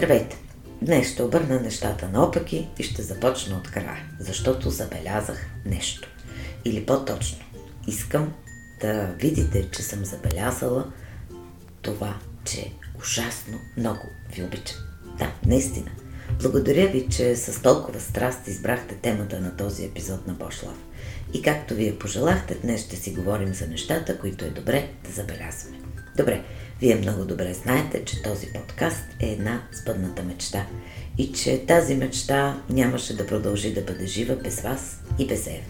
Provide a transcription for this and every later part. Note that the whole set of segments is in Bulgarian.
Здравейте! Днес ще обърна нещата наопаки и ще започна от края, защото забелязах нещо. Или по-точно, искам да видите, че съм забелязала това, че ужасно много ви обичам. Да, наистина. Благодаря ви, че с толкова страст избрахте темата на този епизод на Бошлав. И както вие пожелахте, днес ще си говорим за нещата, които е добре да забелязваме. Добре, вие много добре знаете, че този подкаст е една спъдната мечта и че тази мечта нямаше да продължи да бъде жива без вас и без Ева.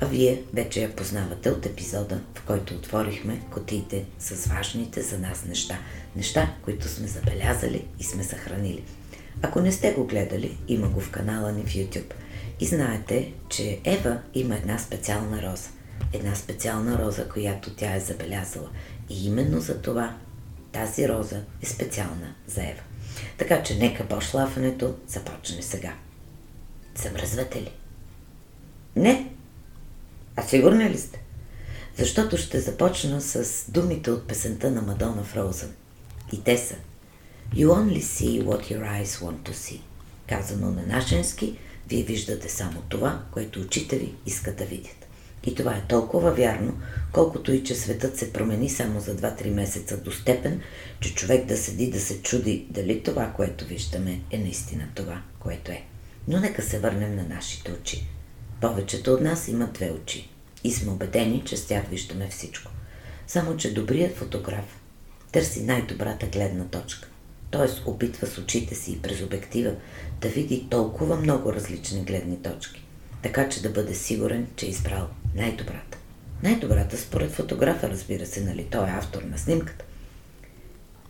А вие вече я познавате от епизода, в който отворихме котиите с важните за нас неща. Неща, които сме забелязали и сме съхранили. Ако не сте го гледали, има го в канала ни в YouTube. И знаете, че Ева има една специална роза. Една специална роза, която тя е забелязала. И именно за това тази роза е специална за Ева. Така че нека пошлафането започне сега. Замръзвате ли? Не. А сигурни ли сте? Защото ще започна с думите от песента на Мадона Фроузен. И те са You only see what your eyes want to see. Казано на нашенски, вие виждате само това, което очите ви искат да видят. И това е толкова вярно, колкото и че светът се промени само за 2-3 месеца до степен, че човек да седи да се чуди дали това, което виждаме, е наистина това, което е. Но нека се върнем на нашите очи. Повечето от нас имат две очи и сме убедени, че с тях виждаме всичко. Само, че добрият фотограф търси най-добрата гледна точка. Т.е. опитва с очите си и през обектива да види толкова много различни гледни точки, така че да бъде сигурен, че е избрал най-добрата. Най-добрата според фотографа, разбира се, нали? Той е автор на снимката.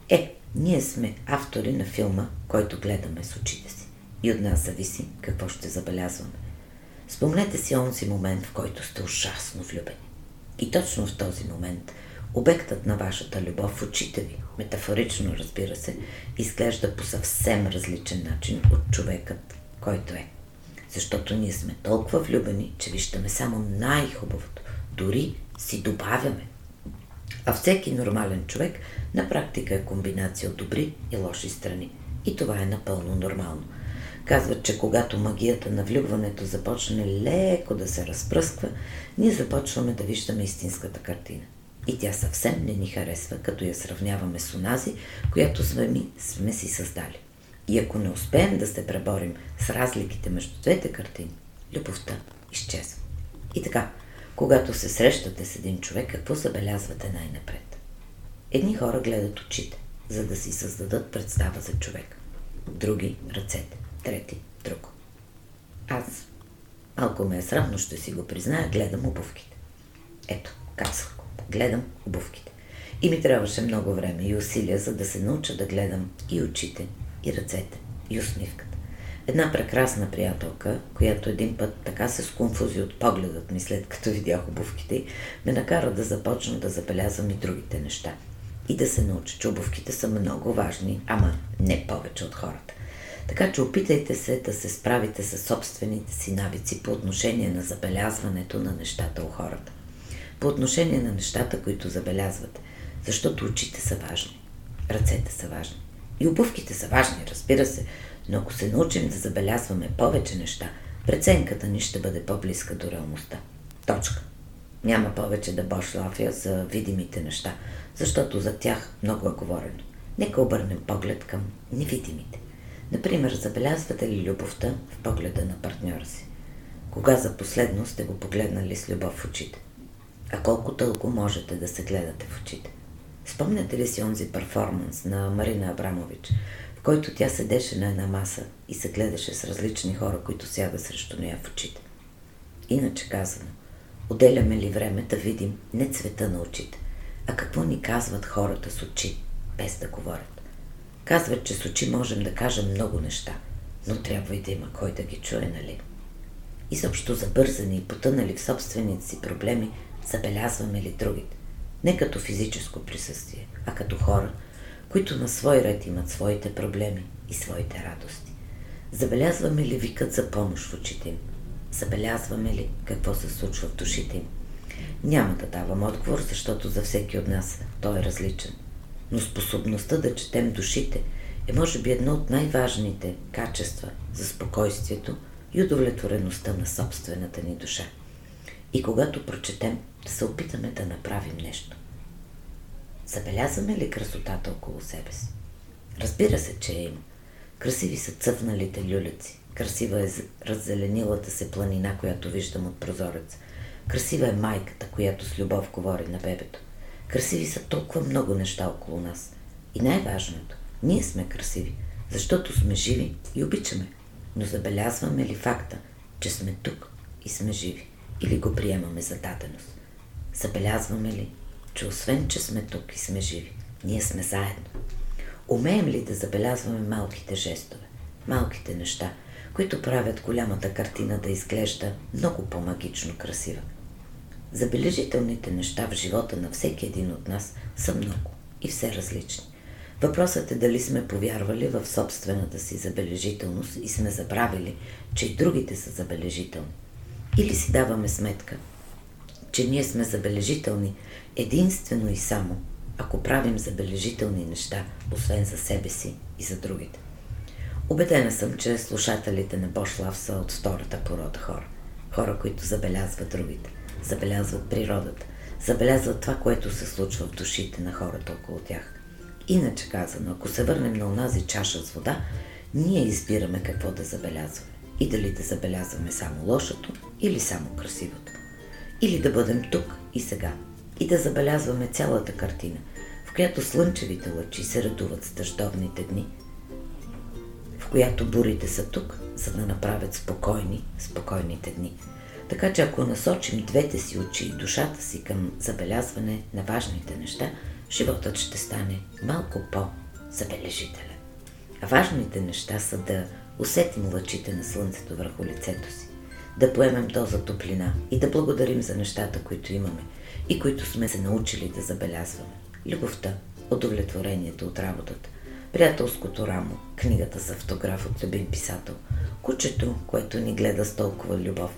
Е, ние сме автори на филма, който гледаме с очите си. И от нас зависи какво ще забелязваме. Спомнете си онзи момент, в който сте ужасно влюбени. И точно в този момент обектът на вашата любов в очите ви, метафорично разбира се, изглежда по съвсем различен начин от човекът, който е защото ние сме толкова влюбени, че виждаме само най-хубавото. Дори си добавяме. А всеки нормален човек на практика е комбинация от добри и лоши страни. И това е напълно нормално. Казват, че когато магията на влюбването започне леко да се разпръсква, ние започваме да виждаме истинската картина. И тя съвсем не ни харесва, като я сравняваме с онази, която сме, ми, сме си създали. И ако не успеем да се преборим с разликите между двете картини, любовта изчезва. И така, когато се срещате с един човек, какво забелязвате най-напред? Едни хора гледат очите, за да си създадат представа за човек. Други – ръцете, трети – друго. Аз, малко ме е срамно, ще си го призная, гледам обувките. Ето, казах го, гледам обувките. И ми трябваше много време и усилия, за да се науча да гледам и очите, и ръцете, и усмивката. Една прекрасна приятелка, която един път така се сконфузи от погледът ми след като видях обувките, ме накара да започна да забелязвам и другите неща. И да се науча, че обувките са много важни, ама не повече от хората. Така че опитайте се да се справите с собствените си навици по отношение на забелязването на нещата у хората. По отношение на нещата, които забелязвате, защото очите са важни, ръцете са важни. И обувките са важни, разбира се, но ако се научим да забелязваме повече неща, преценката ни ще бъде по-близка до реалността. Точка. Няма повече да бошлафя за видимите неща, защото за тях много е говорено. Нека обърнем поглед към невидимите. Например, забелязвате ли любовта в погледа на партньора си? Кога за последно сте го погледнали с любов в очите? А колко дълго можете да се гледате в очите? Спомняте ли си онзи перформанс на Марина Абрамович, в който тя седеше на една маса и се гледаше с различни хора, които сяда срещу нея в очите? Иначе казано, отделяме ли време да видим не цвета на очите, а какво ни казват хората с очи, без да говорят? Казват, че с очи можем да кажем много неща, но трябва и да има кой да ги чуе, нали? Изобщо забързани и потънали в собствените си проблеми, забелязваме ли другите? Не като физическо присъствие, а като хора, които на свой ред имат своите проблеми и своите радости. Забелязваме ли викът за помощ в очите им? Забелязваме ли какво се случва в душите им? Няма да давам отговор, защото за всеки от нас той е различен. Но способността да четем душите е може би едно от най-важните качества за спокойствието и удовлетвореността на собствената ни душа. И когато прочетем, се опитаме да направим нещо. Забелязваме ли красотата около себе си? Разбира се, че е има. Красиви са цъфналите люлици. Красива е раззеленилата се планина, която виждам от прозорец. Красива е майката, която с любов говори на бебето. Красиви са толкова много неща около нас. И най-важното, ние сме красиви, защото сме живи и обичаме. Но забелязваме ли факта, че сме тук и сме живи? Или го приемаме за даденост? Забелязваме ли, че освен, че сме тук и сме живи, ние сме заедно? Умеем ли да забелязваме малките жестове, малките неща, които правят голямата картина да изглежда много по-магично красива? Забележителните неща в живота на всеки един от нас са много и все различни. Въпросът е дали сме повярвали в собствената си забележителност и сме забравили, че и другите са забележителни. Или си даваме сметка, че ние сме забележителни единствено и само, ако правим забележителни неща, освен за себе си и за другите. Обедена съм, че слушателите на Бошлав са от втората порода хора. Хора, които забелязват другите, забелязват природата, забелязват това, което се случва в душите на хората около тях. Иначе казано, ако се върнем на онази чаша с вода, ние избираме какво да забелязваме. И дали да забелязваме само лошото или само красивото. Или да бъдем тук и сега. И да забелязваме цялата картина, в която слънчевите лъчи се радуват с дъждовните дни, в която бурите са тук, за да направят спокойни, спокойните дни. Така че ако насочим двете си очи и душата си към забелязване на важните неща, животът ще стане малко по-забележителен. А важните неща са да усетим лъчите на слънцето върху лицето си, да поемем доза топлина и да благодарим за нещата, които имаме и които сме се научили да забелязваме. Любовта, удовлетворението от работата, приятелското рамо, книгата за автограф от любим писател, кучето, което ни гледа с толкова любов,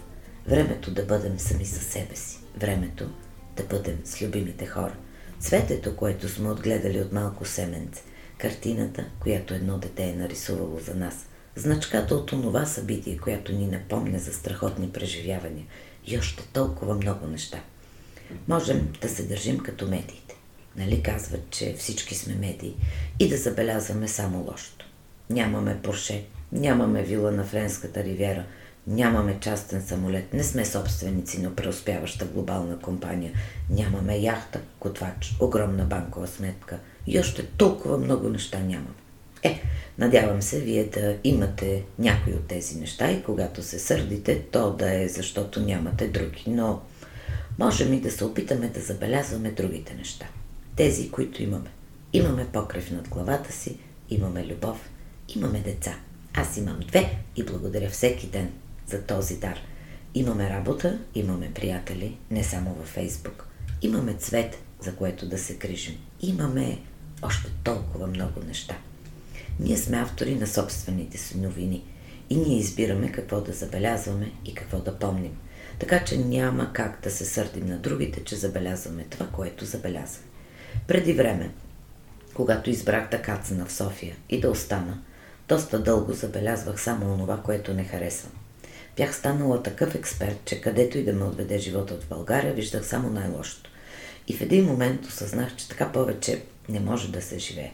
времето да бъдем сами със себе си, времето да бъдем с любимите хора, цветето, което сме отгледали от малко семенце, картината, която едно дете е нарисувало за нас, значката от онова събитие, която ни напомня за страхотни преживявания и още толкова много неща. Можем да се държим като медиите. Нали казват, че всички сме медии и да забелязваме само лошото. Нямаме Порше, нямаме вила на Френската ривера, нямаме частен самолет, не сме собственици на преуспяваща глобална компания, нямаме яхта, котвач, огромна банкова сметка и още толкова много неща нямаме. Е, надявам се вие да имате някои от тези неща и когато се сърдите, то да е защото нямате други, но можем и да се опитаме да забелязваме другите неща. Тези, които имаме. Имаме покрив над главата си, имаме любов, имаме деца. Аз имам две и благодаря всеки ден за този дар. Имаме работа, имаме приятели, не само във Фейсбук. Имаме цвет, за което да се крижим. Имаме още толкова много неща. Ние сме автори на собствените си новини и ние избираме какво да забелязваме и какво да помним. Така че няма как да се сърдим на другите, че забелязваме това, което забелязваме. Преди време, когато избрах да кацана в София и да остана, доста дълго забелязвах само онова, което не харесвам. Бях станала такъв експерт, че където и да ме отведе живота в България, виждах само най-лошото. И в един момент осъзнах, че така повече не може да се живее.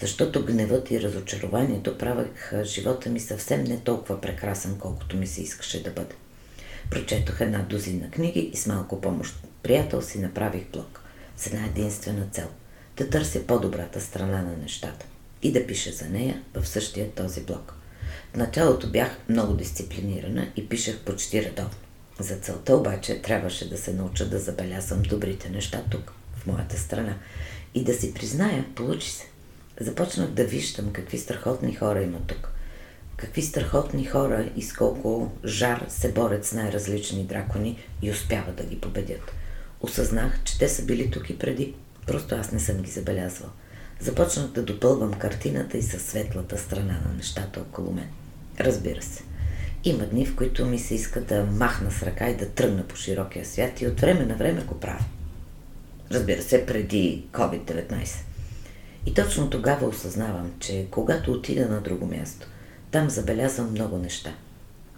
Защото гневът и разочарованието правеха живота ми съвсем не толкова прекрасен, колкото ми се искаше да бъде. Прочетох една дозина книги и с малко помощ приятел си направих блог с една единствена цел – да търся по-добрата страна на нещата и да пиша за нея в същия този блог. В началото бях много дисциплинирана и пишех почти редовно. За целта обаче трябваше да се науча да забелязвам добрите неща тук, в моята страна. И да си призная, получи се. Започнах да виждам какви страхотни хора има тук. Какви страхотни хора и с колко жар се борят с най-различни дракони и успяват да ги победят. Осъзнах, че те са били тук и преди. Просто аз не съм ги забелязвал. Започнах да допълвам картината и със светлата страна на нещата около мен. Разбира се. Има дни, в които ми се иска да махна с ръка и да тръгна по широкия свят и от време на време го правя. Разбира се, преди COVID-19. И точно тогава осъзнавам, че когато отида на друго място, там забелязвам много неща,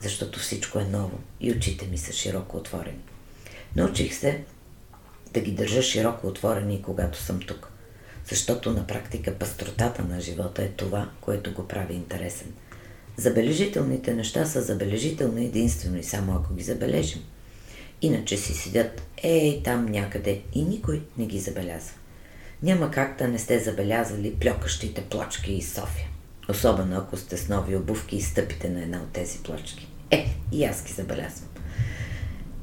защото всичко е ново и очите ми са широко отворени. Научих се да ги държа широко отворени, когато съм тук, защото на практика пастротата на живота е това, което го прави интересен. Забележителните неща са забележителни единствено и само ако ги забележим. Иначе си седят ей там някъде и никой не ги забелязва. Няма как да не сте забелязали плюкащите плочки из София. Особено ако сте с нови обувки и стъпите на една от тези плочки. Е, и аз ги забелязвам.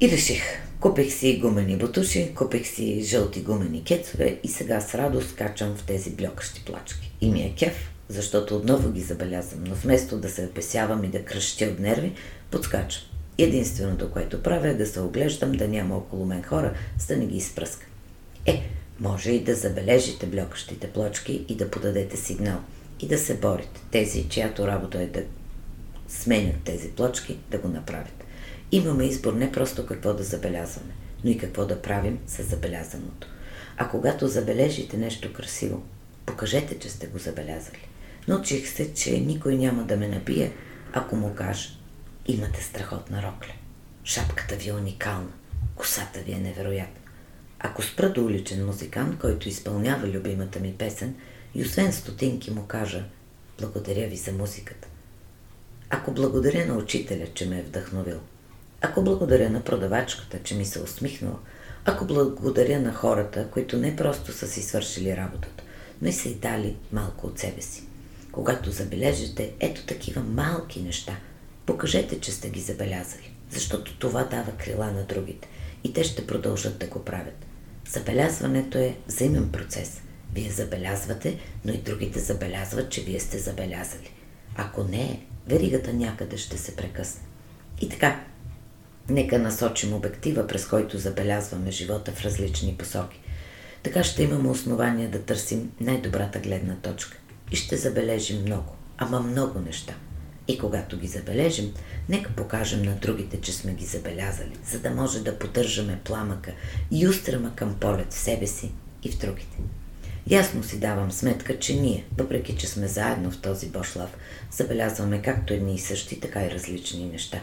И реших. Купих си гумени бутуши, купих си жълти гумени кецове и сега с радост качам в тези блокащи плачки. И ми е кеф, защото отново ги забелязвам, но вместо да се опесявам и да кръщя от нерви, подскачам. Единственото, което правя е да се оглеждам, да няма около мен хора, за да не ги изпръска. Е, може и да забележите блокащите плочки и да подадете сигнал. И да се борите. Тези, чиято работа е да сменят тези плочки, да го направят. Имаме избор не просто какво да забелязваме, но и какво да правим с забелязаното. А когато забележите нещо красиво, покажете, че сте го забелязали. Научих се, че никой няма да ме набие, ако му кажа Имате страхотна рокля. Шапката ви е уникална. Косата ви е невероятна. Ако спра до уличен музикант, който изпълнява любимата ми песен и освен стотинки му кажа Благодаря ви за музиката. Ако благодаря на учителя, че ме е вдъхновил. Ако благодаря на продавачката, че ми се усмихнала. Ако благодаря на хората, които не просто са си свършили работата, но и са и дали малко от себе си. Когато забележите ето такива малки неща, покажете, че сте ги забелязали, защото това дава крила на другите и те ще продължат да го правят. Забелязването е взаимен процес. Вие забелязвате, но и другите забелязват, че вие сте забелязали. Ако не веригата някъде ще се прекъсне. И така, нека насочим обектива, през който забелязваме живота в различни посоки. Така ще имаме основания да търсим най-добрата гледна точка. И ще забележим много, ама много неща. И когато ги забележим, нека покажем на другите, че сме ги забелязали, за да може да поддържаме пламъка и устрема към полет в себе си и в другите. Ясно си давам сметка, че ние, въпреки че сме заедно в този Бошлав, забелязваме както едни и същи, така и различни неща.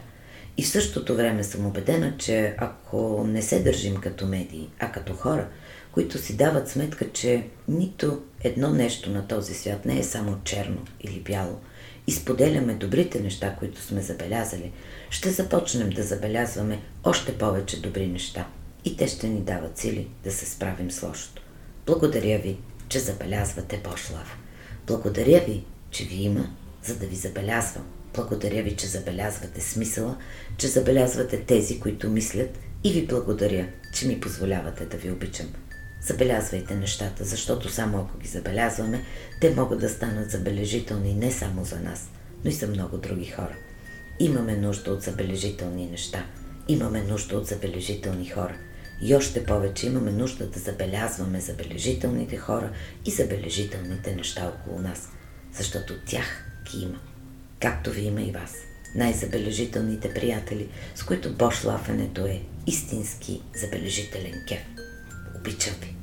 И в същото време съм убедена, че ако не се държим като медии, а като хора, които си дават сметка, че нито едно нещо на този свят не е само черно или бяло, и споделяме добрите неща, които сме забелязали, ще започнем да забелязваме още повече добри неща и те ще ни дават сили да се справим с лошото. Благодаря ви, че забелязвате Бошлав. Благодаря ви, че ви има, за да ви забелязвам. Благодаря ви, че забелязвате смисъла, че забелязвате тези, които мислят и ви благодаря, че ми позволявате да ви обичам. Забелязвайте нещата, защото само ако ги забелязваме, те могат да станат забележителни не само за нас, но и за много други хора. Имаме нужда от забележителни неща. Имаме нужда от забележителни хора. И още повече имаме нужда да забелязваме забележителните хора и забележителните неща около нас, защото тях ги има. Както ви има и вас. Най-забележителните приятели, с които бошлафенето е истински забележителен кеф. Обичам ви.